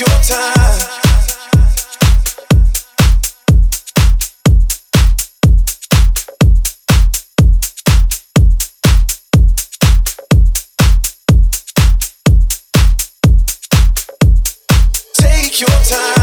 Take your time. Your time.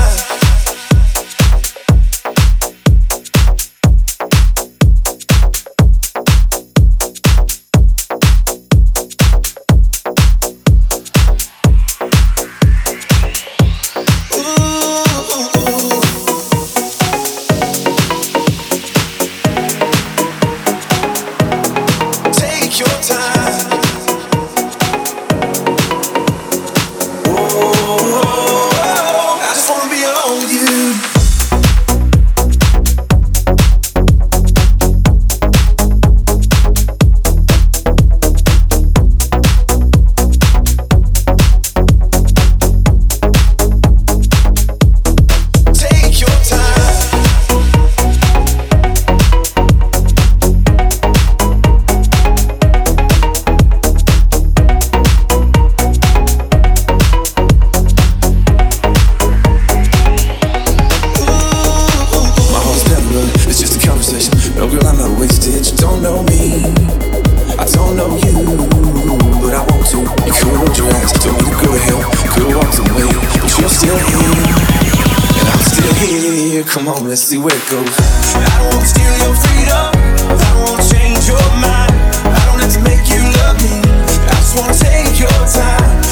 Here. Come on, let's see where it goes. I don't wanna steal your freedom. I don't wanna change your mind. I don't have to make you love me. I just wanna take your time.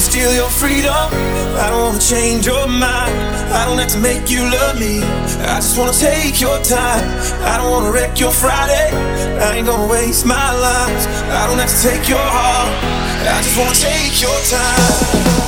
Wanna steal your freedom. I don't wanna change your mind. I don't have to make you love me. I just wanna take your time. I don't wanna wreck your Friday. I ain't gonna waste my life. I don't have to take your heart. I just wanna take your time.